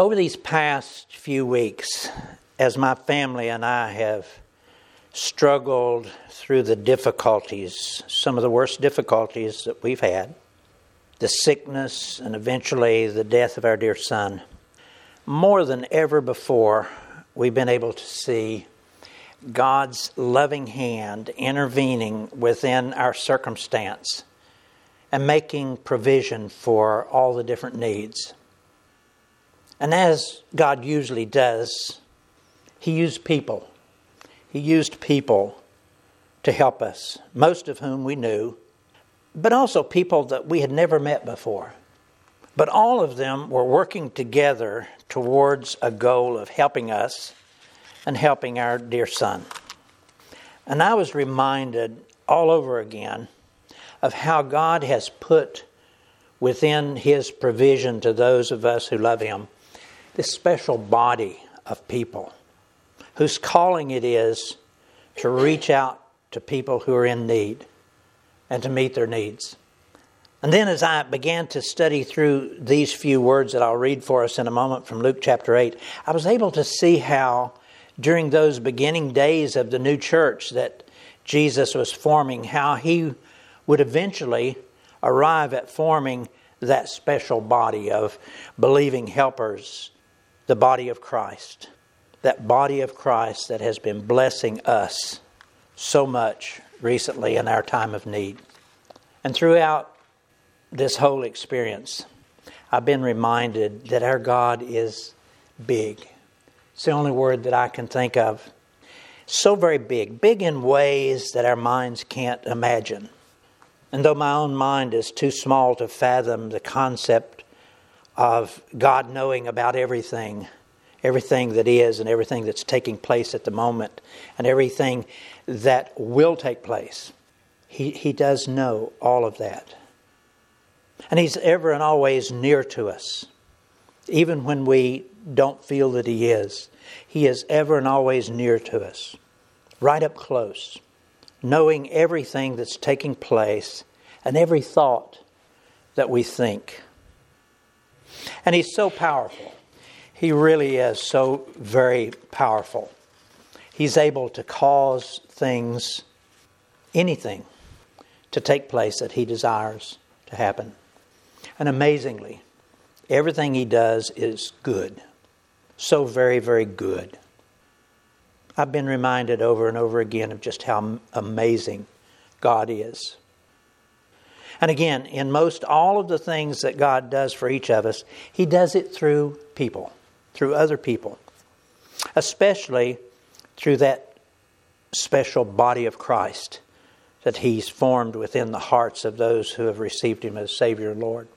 Over these past few weeks, as my family and I have struggled through the difficulties, some of the worst difficulties that we've had, the sickness, and eventually the death of our dear son, more than ever before, we've been able to see God's loving hand intervening within our circumstance and making provision for all the different needs. And as God usually does, He used people. He used people to help us, most of whom we knew, but also people that we had never met before. But all of them were working together towards a goal of helping us and helping our dear son. And I was reminded all over again of how God has put within his provision to those of us who love him this special body of people whose calling it is to reach out to people who are in need and to meet their needs. And then, as I began to study through these few words that I'll read for us in a moment from Luke chapter 8, I was able to see how, during those beginning days of the new church that Jesus was forming, how he would eventually arrive at forming that special body of believing helpers the body of Christ, that body of Christ that has been blessing us so much recently in our time of need. And throughout this whole experience, I've been reminded that our God is big. It's the only word that I can think of. So very big, big in ways that our minds can't imagine. And though my own mind is too small to fathom the concept of God knowing about everything, everything that is, and everything that's taking place at the moment, and everything that will take place. He, he does know all of that. And He's ever and always near to us, even when we don't feel that He is. He is ever and always near to us, right up close, knowing everything that's taking place and every thought that we think. And He's so powerful. He really is so very powerful. He's able to cause things, anything, to take place that He desires to happen. And amazingly, everything He does is good. So very, very good. I've been reminded over and over again of just how amazing God is. And again, in most all of the things that God does for each of us, He does it through people, through other people, especially through that special body of Christ that He's formed within the hearts of those who have received Him as Savior and Lord.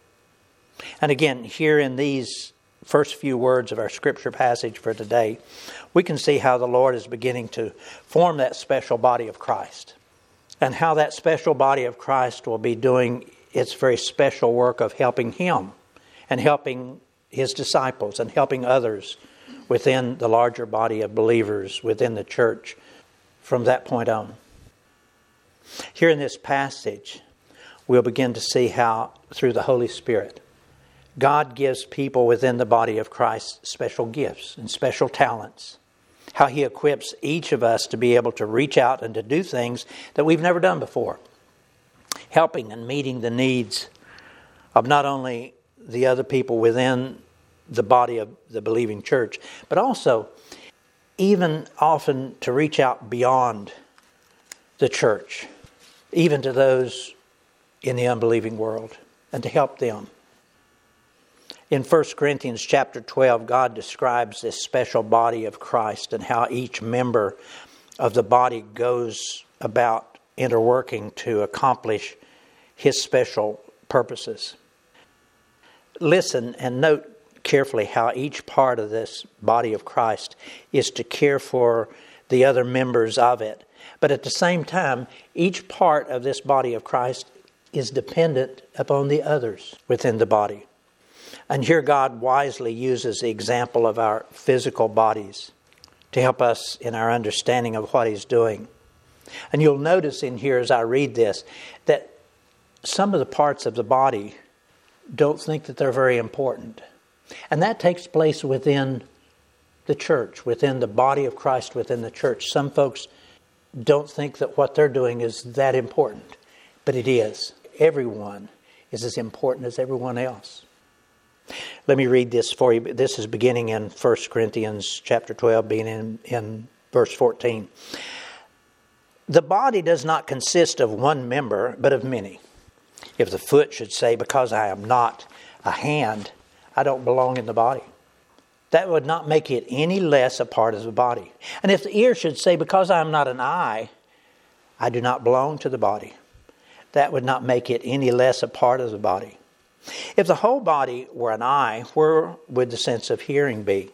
And again, here in these first few words of our scripture passage for today, we can see how the Lord is beginning to form that special body of Christ and how that special body of Christ will be doing its very special work of helping Him and helping His disciples and helping others within the larger body of believers within the church from that point on. Here in this passage, we'll begin to see how, through the Holy Spirit, God gives people within the body of Christ special gifts and special talents. How He equips each of us to be able to reach out and to do things that we've never done before, helping and meeting the needs of not only the other people within the body of the believing church, but also even often to reach out beyond the church, even to those in the unbelieving world, and to help them. In 1 Corinthians chapter 12, God describes this special body of Christ and how each member of the body goes about interworking to accomplish his special purposes. Listen and note carefully how each part of this body of Christ is to care for the other members of it. But at the same time, each part of this body of Christ is dependent upon the others within the body. And here God wisely uses the example of our physical bodies to help us in our understanding of what He's doing. And you'll notice in here as I read this that some of the parts of the body don't think that they're very important. And that takes place within the church, within the body of Christ, within the church. Some folks don't think that what they're doing is that important, but it is. Everyone is as important as everyone else. Let me read this for you. This is beginning in 1 Corinthians chapter 12, being in, in verse 14. The body does not consist of one member, but of many. If the foot should say, Because I am not a hand, I don't belong in the body, that would not make it any less a part of the body. And if the ear should say, Because I am not an eye, I do not belong to the body, that would not make it any less a part of the body. If the whole body were an eye, where would the sense of hearing be?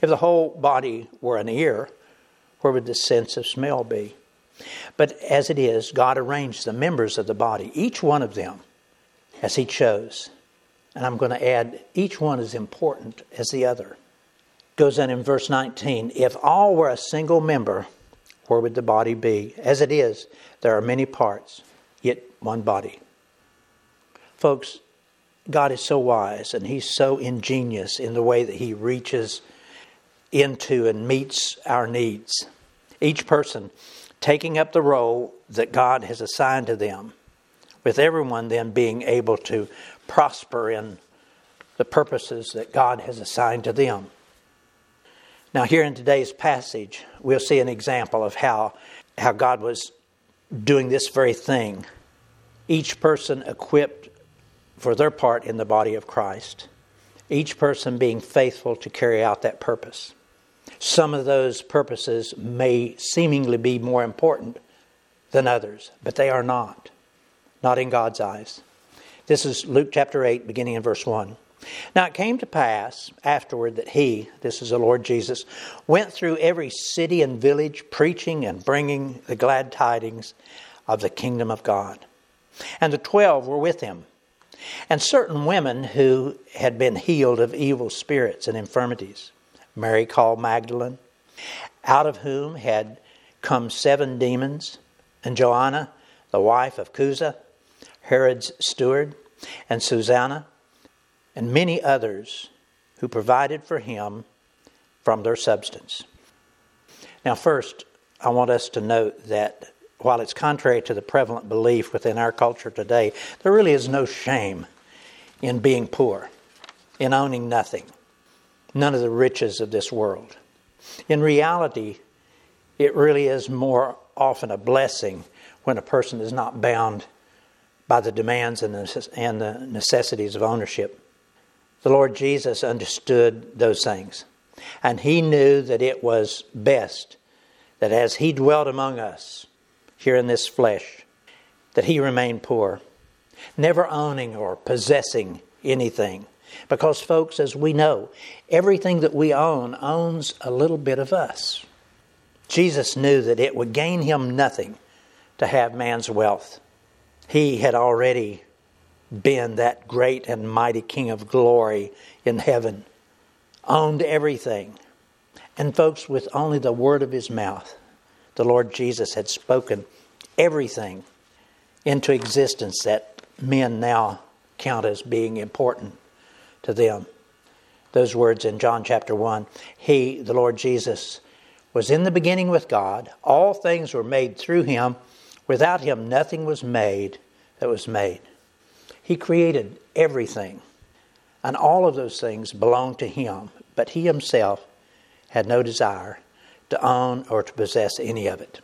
If the whole body were an ear, where would the sense of smell be? But as it is, God arranged the members of the body, each one of them, as He chose. And I'm going to add, each one is important as the other. Goes on in verse 19 If all were a single member, where would the body be? As it is, there are many parts, yet one body. Folks, God is so wise and He's so ingenious in the way that He reaches into and meets our needs. Each person taking up the role that God has assigned to them, with everyone then being able to prosper in the purposes that God has assigned to them. Now, here in today's passage, we'll see an example of how, how God was doing this very thing. Each person equipped for their part in the body of Christ, each person being faithful to carry out that purpose. Some of those purposes may seemingly be more important than others, but they are not. Not in God's eyes. This is Luke chapter 8, beginning in verse 1. Now it came to pass afterward that he, this is the Lord Jesus, went through every city and village, preaching and bringing the glad tidings of the kingdom of God. And the twelve were with him and certain women who had been healed of evil spirits and infirmities. Mary called Magdalene, out of whom had come seven demons, and Joanna, the wife of Chuza, Herod's steward, and Susanna, and many others who provided for him from their substance. Now, first, I want us to note that while it's contrary to the prevalent belief within our culture today, there really is no shame in being poor, in owning nothing, none of the riches of this world. In reality, it really is more often a blessing when a person is not bound by the demands and the necessities of ownership. The Lord Jesus understood those things, and He knew that it was best that as He dwelt among us, here in this flesh, that he remained poor, never owning or possessing anything. Because, folks, as we know, everything that we own owns a little bit of us. Jesus knew that it would gain him nothing to have man's wealth. He had already been that great and mighty King of glory in heaven, owned everything. And, folks, with only the word of his mouth, the Lord Jesus had spoken everything into existence that men now count as being important to them. Those words in John chapter 1 He, the Lord Jesus, was in the beginning with God. All things were made through him. Without him, nothing was made that was made. He created everything, and all of those things belonged to him, but he himself had no desire to own or to possess any of it.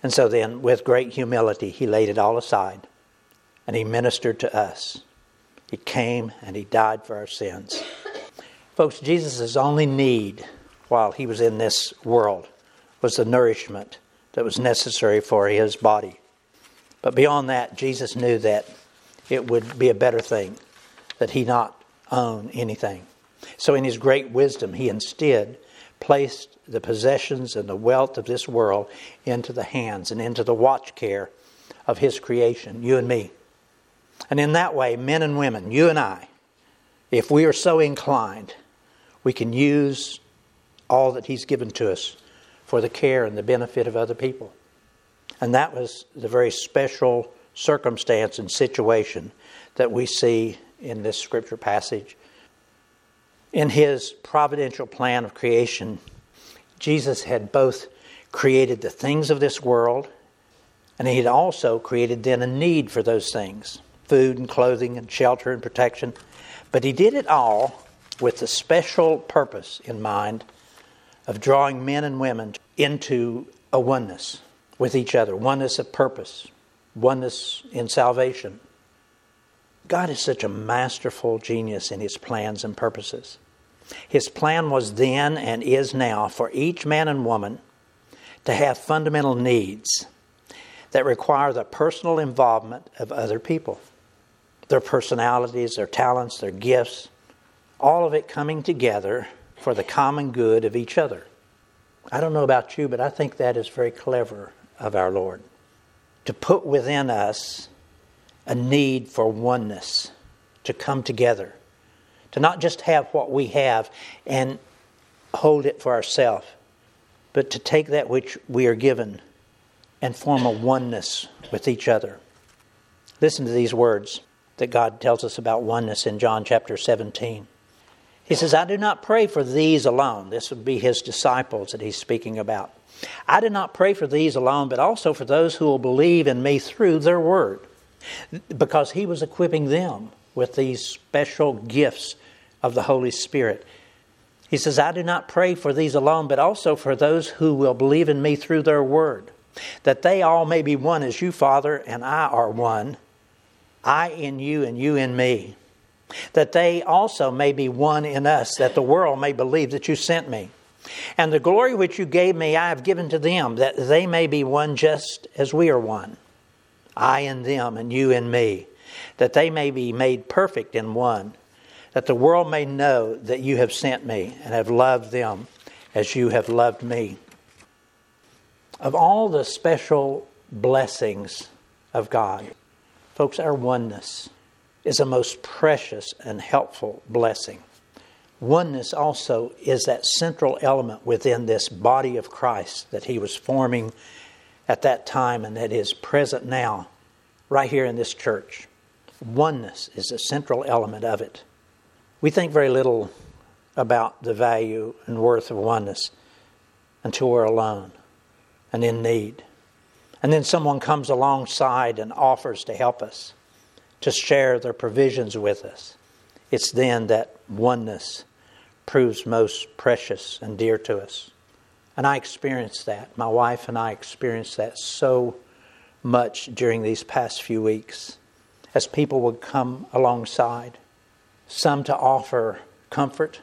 And so then, with great humility, he laid it all aside and he ministered to us. He came and he died for our sins. Folks, Jesus' only need while he was in this world was the nourishment that was necessary for his body. But beyond that, Jesus knew that it would be a better thing that he not own anything. So, in his great wisdom, he instead placed the possessions and the wealth of this world into the hands and into the watch care of His creation, you and me. And in that way, men and women, you and I, if we are so inclined, we can use all that He's given to us for the care and the benefit of other people. And that was the very special circumstance and situation that we see in this scripture passage In his providential plan of creation, Jesus had both created the things of this world and he had also created then a need for those things food and clothing and shelter and protection. But he did it all with the special purpose in mind of drawing men and women into a oneness with each other, oneness of purpose, oneness in salvation. God is such a masterful genius in his plans and purposes. His plan was then and is now for each man and woman to have fundamental needs that require the personal involvement of other people. Their personalities, their talents, their gifts, all of it coming together for the common good of each other. I don't know about you, but I think that is very clever of our Lord. To put within us a need for oneness, to come together, to not just have what we have and hold it for ourselves, but to take that which we are given and form a oneness with each other. Listen to these words that God tells us about oneness in John chapter 17. He says, I do not pray for these alone. This would be his disciples that he's speaking about. I do not pray for these alone, but also for those who will believe in me through their word. Because he was equipping them with these special gifts of the Holy Spirit. He says, I do not pray for these alone, but also for those who will believe in me through their word, that they all may be one as you, Father, and I are one, I in you and you in me, that they also may be one in us, that the world may believe that you sent me. And the glory which you gave me, I have given to them, that they may be one just as we are one. I in them, and you in me, that they may be made perfect in one, that the world may know that you have sent me and have loved them as you have loved me. Of all the special blessings of God, folks, our oneness is a most precious and helpful blessing. Oneness also is that central element within this body of Christ that he was forming at that time and that is present now, right here in this church. Oneness is a central element of it. We think very little about the value and worth of oneness until we're alone and in need. And then someone comes alongside and offers to help us, to share their provisions with us. It's then that oneness proves most precious and dear to us. And I experienced that. My wife and I experienced that so much during these past few weeks as people would come alongside, some to offer comfort,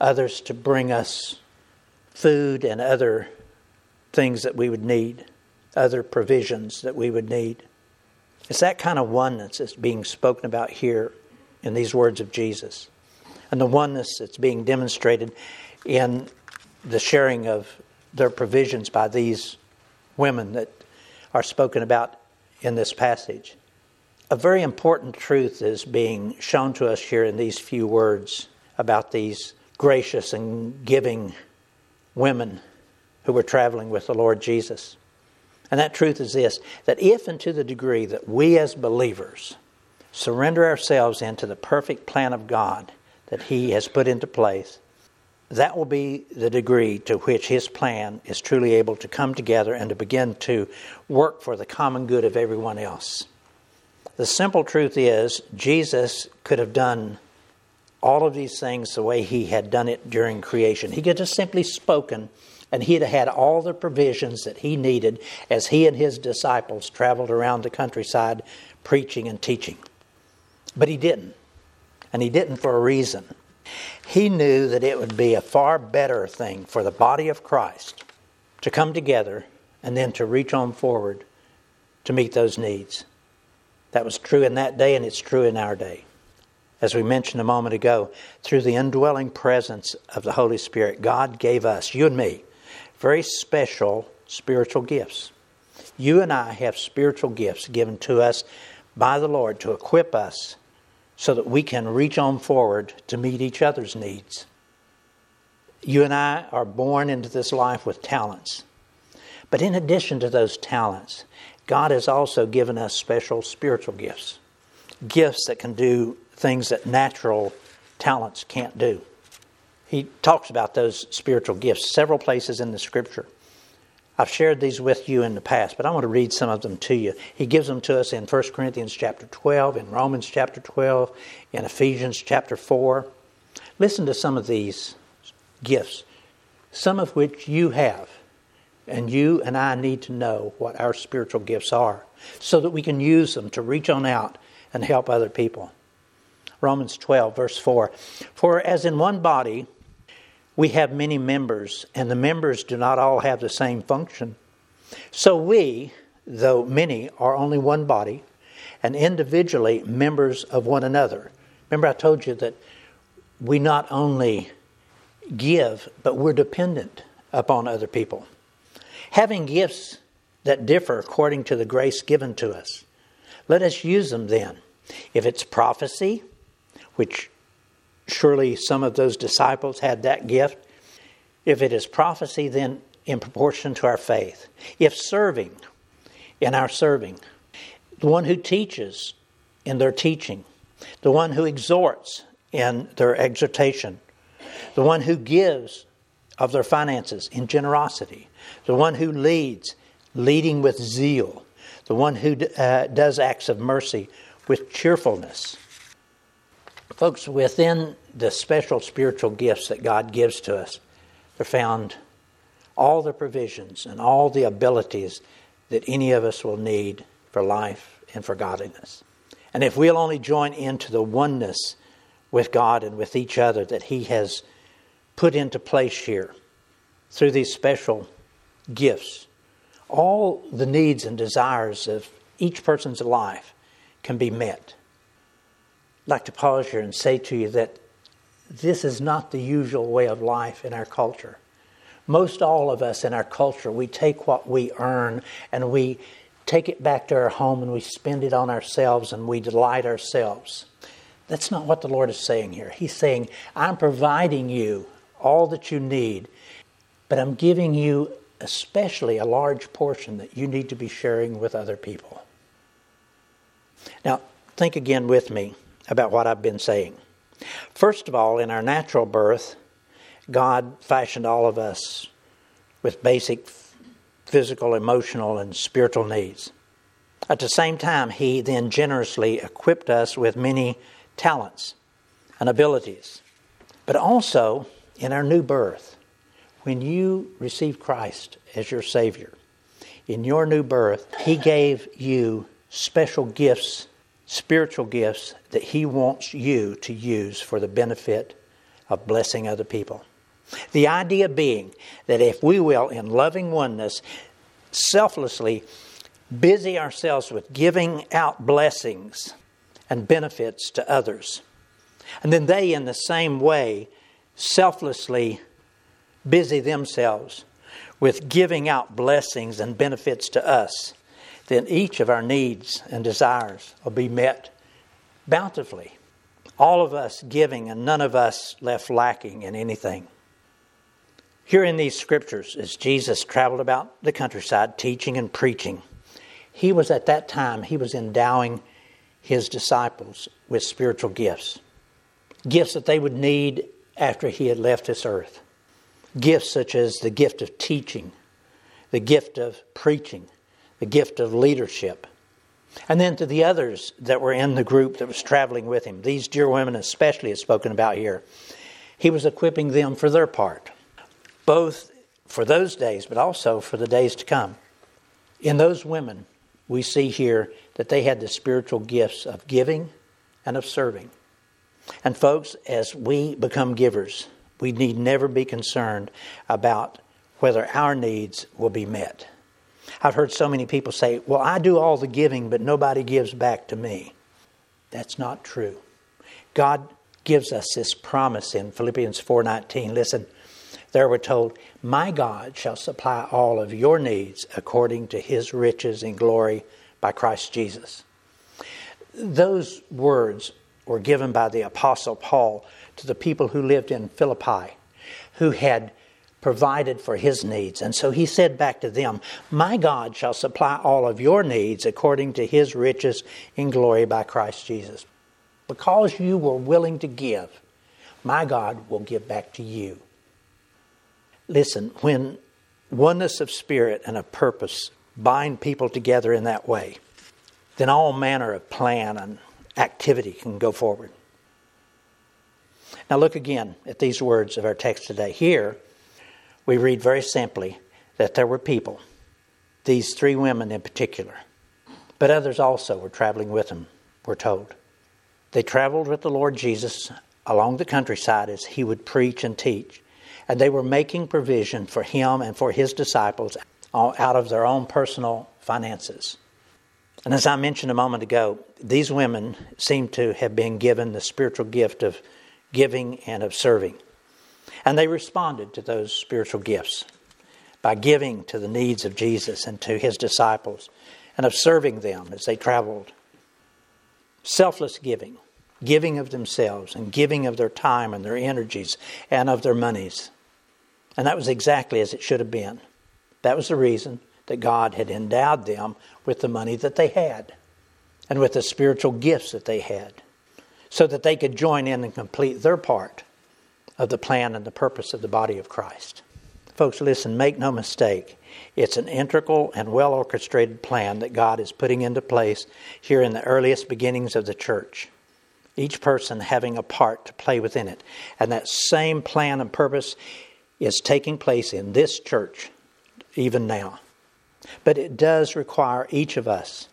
others to bring us food and other things that we would need, other provisions that we would need. It's that kind of oneness that's being spoken about here in these words of Jesus and the oneness that's being demonstrated in the sharing of their provisions by these women that are spoken about in this passage. A very important truth is being shown to us here in these few words about these gracious and giving women who were traveling with the Lord Jesus. And that truth is this that if and to the degree that we as believers surrender ourselves into the perfect plan of God, that He has put into place, that will be the degree to which His plan is truly able to come together and to begin to work for the common good of everyone else. The simple truth is, Jesus could have done all of these things the way He had done it during creation. He could have simply spoken and he'd have had all the provisions that he needed as he and his disciples traveled around the countryside preaching and teaching. But he didn't. And he didn't for a reason. He knew that it would be a far better thing for the body of Christ to come together and then to reach on forward to meet those needs. That was true in that day, and it's true in our day. As we mentioned a moment ago, through the indwelling presence of the Holy Spirit, God gave us, you and me, very special spiritual gifts. You and I have spiritual gifts given to us by the Lord to equip us so that we can reach on forward to meet each other's needs. You and I are born into this life with talents. But in addition to those talents, God has also given us special spiritual gifts. Gifts that can do things that natural talents can't do. he talks about those spiritual gifts several places in the scripture. I've shared these with you in the past, but I want to read some of them to you. He gives them to us in 1 Corinthians chapter 12, in Romans chapter 12, in Ephesians chapter 4. Listen to some of these gifts, some of which you have. And you and I need to know what our spiritual gifts are so that we can use them to reach on out and help other people. Romans 12, verse 4 For as in one body we have many members, and the members do not all have the same function. So we, though many, are only one body, and individually members of one another. Remember, I told you that we not only give, but we're dependent upon other people. Having gifts that differ according to the grace given to us, let us use them then. If it's prophecy, which surely some of those disciples had that gift. If it is prophecy, then in proportion to our faith. If serving, in our serving. The one who teaches in their teaching. The one who exhorts in their exhortation. The one who gives of their finances in generosity. The one who leads, leading with zeal. The one who uh, does acts of mercy with cheerfulness. Folks, within the special spiritual gifts that God gives to us, are found all the provisions and all the abilities that any of us will need for life and for godliness. And if we'll only join into the oneness with God and with each other that He has put into place here through these special gifts, all the needs and desires of each person's life can be met. Like to pause here and say to you that this is not the usual way of life in our culture. Most all of us in our culture, we take what we earn and we take it back to our home and we spend it on ourselves and we delight ourselves. That's not what the Lord is saying here. He's saying, I'm providing you all that you need, but I'm giving you especially a large portion that you need to be sharing with other people. Now, think again with me about what I've been saying. First of all, in our natural birth, God fashioned all of us with basic physical, emotional, and spiritual needs. At the same time, He then generously equipped us with many talents and abilities. But also, in our new birth, when you receive Christ as your Savior, in your new birth, He gave you special gifts spiritual gifts that He wants you to use for the benefit of blessing other people. The idea being that if we will, in loving oneness, selflessly busy ourselves with giving out blessings and benefits to others, and then they, in the same way, selflessly busy themselves with giving out blessings and benefits to us then each of our needs and desires will be met bountifully. All of us giving and none of us left lacking in anything. Here in these scriptures, as Jesus traveled about the countryside teaching and preaching, he was at that time, he was endowing his disciples with spiritual gifts. Gifts that they would need after he had left this earth. Gifts such as the gift of teaching, the gift of preaching, the gift of leadership. And then to the others that were in the group that was traveling with him, these dear women especially is spoken about here, he was equipping them for their part, both for those days, but also for the days to come. In those women, we see here that they had the spiritual gifts of giving and of serving. And folks, as we become givers, we need never be concerned about whether our needs will be met. I've heard so many people say, Well, I do all the giving, but nobody gives back to me. That's not true. God gives us this promise in Philippians 4:19. Listen, there we're told, "My God shall supply all of your needs according to his riches in glory by Christ Jesus." Those words were given by the apostle Paul to the people who lived in Philippi who had provided for his needs. And so he said back to them, My God shall supply all of your needs according to his riches in glory by Christ Jesus. Because you were willing to give, my God will give back to you. Listen, when oneness of spirit and of purpose bind people together in that way, then all manner of plan and activity can go forward. Now, look again at these words of our text today. Here, we read very simply that there were people, these three women in particular, but others also were traveling with them, we're told. They traveled with the Lord Jesus along the countryside as he would preach and teach, and they were making provision for him and for his disciples out of their own personal finances. And as I mentioned a moment ago, these women seem to have been given the spiritual gift of giving and of serving. And they responded to those spiritual gifts by giving to the needs of Jesus and to his disciples and of serving them as they traveled. Selfless giving, giving of themselves and giving of their time and their energies and of their monies. And that was exactly as it should have been. That was the reason that God had endowed them with the money that they had and with the spiritual gifts that they had so that they could join in and complete their part of the plan and the purpose of the body of Christ. Folks, listen, make no mistake. It's an integral and well orchestrated plan that God is putting into place here in the earliest beginnings of the church. Each person having a part to play within it. And that same plan and purpose is taking place in this church even now. But it does require each of us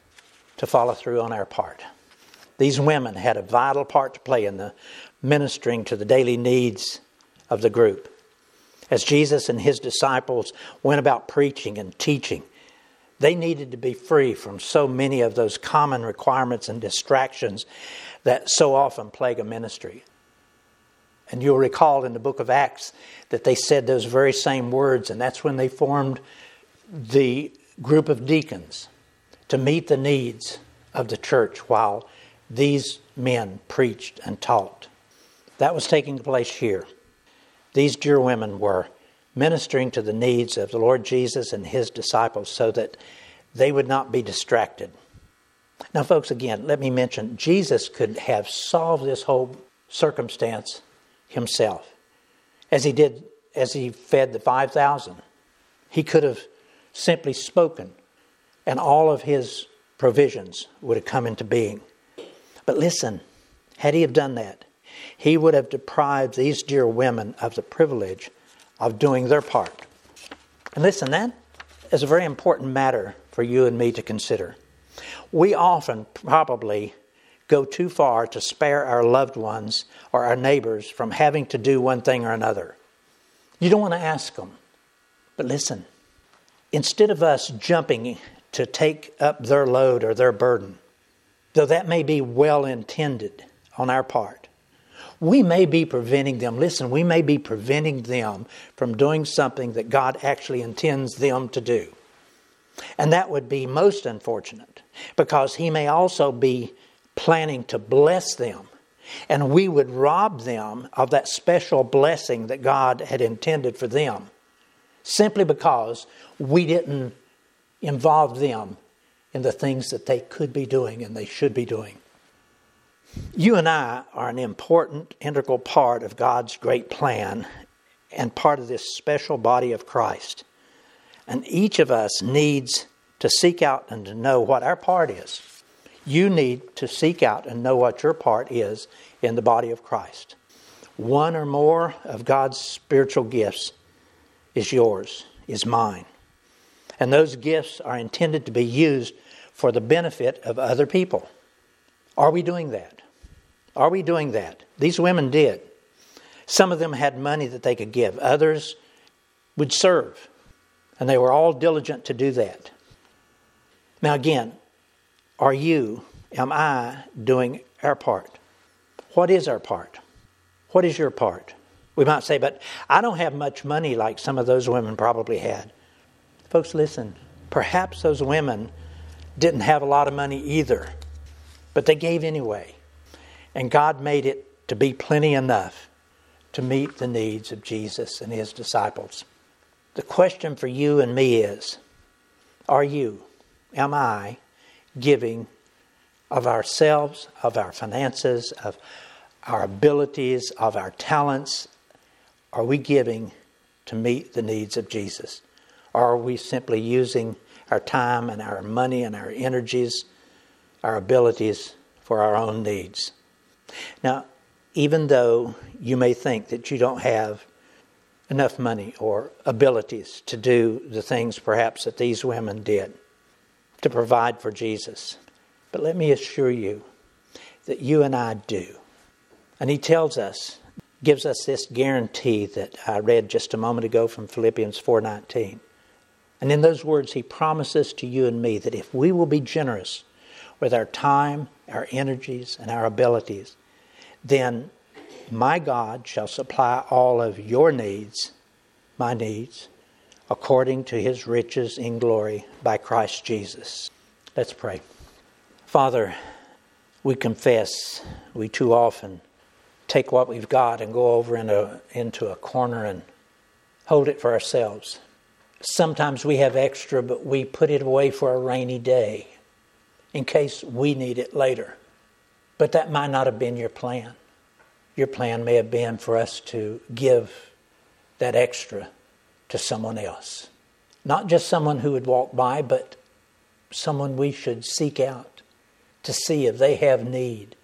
to follow through on our part. These women had a vital part to play in the ministering to the daily needs of the group. As Jesus and his disciples went about preaching and teaching, they needed to be free from so many of those common requirements and distractions that so often plague a ministry. And you'll recall in the book of Acts that they said those very same words, and that's when they formed the group of deacons to meet the needs of the church while these men preached and taught. That was taking place here. These dear women were ministering to the needs of the Lord Jesus and his disciples so that they would not be distracted. Now, folks, again, let me mention Jesus could have solved this whole circumstance himself, as he did as he fed the 5,000. He could have simply spoken, and all of his provisions would have come into being. But listen, had he have done that, he would have deprived these dear women of the privilege of doing their part. And listen, that is a very important matter for you and me to consider. We often probably go too far to spare our loved ones or our neighbors from having to do one thing or another. You don't want to ask them. But listen, instead of us jumping to take up their load or their burden, though that may be well intended on our part, we may be preventing them. Listen, we may be preventing them from doing something that God actually intends them to do. And that would be most unfortunate because He may also be planning to bless them. And we would rob them of that special blessing that God had intended for them simply because we didn't involve them in the things that they could be doing and they should be doing. You and I are an important, integral part of God's great plan and part of this special body of Christ. And each of us needs to seek out and to know what our part is. You need to seek out and know what your part is in the body of Christ. One or more of God's spiritual gifts is yours, is mine. And those gifts are intended to be used for the benefit of other people. Are we doing that? Are we doing that? These women did. Some of them had money that they could give, others would serve. And they were all diligent to do that. Now, again, are you, am I doing our part? What is our part? What is your part? We might say, but I don't have much money like some of those women probably had. Folks, listen. Perhaps those women didn't have a lot of money either, but they gave anyway. And God made it to be plenty enough to meet the needs of Jesus and his disciples. The question for you and me is Are you, am I, giving of ourselves, of our finances, of our abilities, of our talents, are we giving to meet the needs of Jesus? Are we simply using our time and our money and our energies, our abilities for our own needs? Now, even though you may think that you don't have enough money or abilities to do the things perhaps that these women did to provide for Jesus. But let me assure you that you and I do. And he tells us, gives us this guarantee that I read just a moment ago from Philippians 4:19. And in those words he promises to you and me that if we will be generous with our time, our energies, and our abilities, then my God shall supply all of your needs, my needs, according to his riches in glory by Christ Jesus. Let's pray. Father, we confess we too often take what we've got and go over into, into a corner and hold it for ourselves. Sometimes we have extra, but we put it away for a rainy day in case we need it later. But that might not have been your plan. Your plan may have been for us to give that extra to someone else. Not just someone who would walk by, but someone we should seek out to see if they have need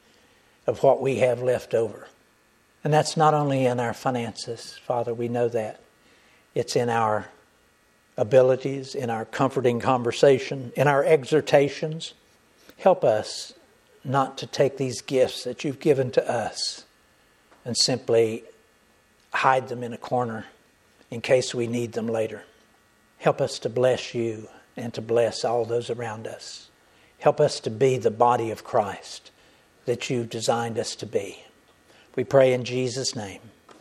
of what we have left over. And that's not only in our finances, Father, we know that. It's in our abilities, in our comforting conversation, in our exhortations. Help us not to take these gifts that you've given to us and simply hide them in a corner in case we need them later. Help us to bless you and to bless all those around us. Help us to be the body of Christ that you've designed us to be. We pray in Jesus' name.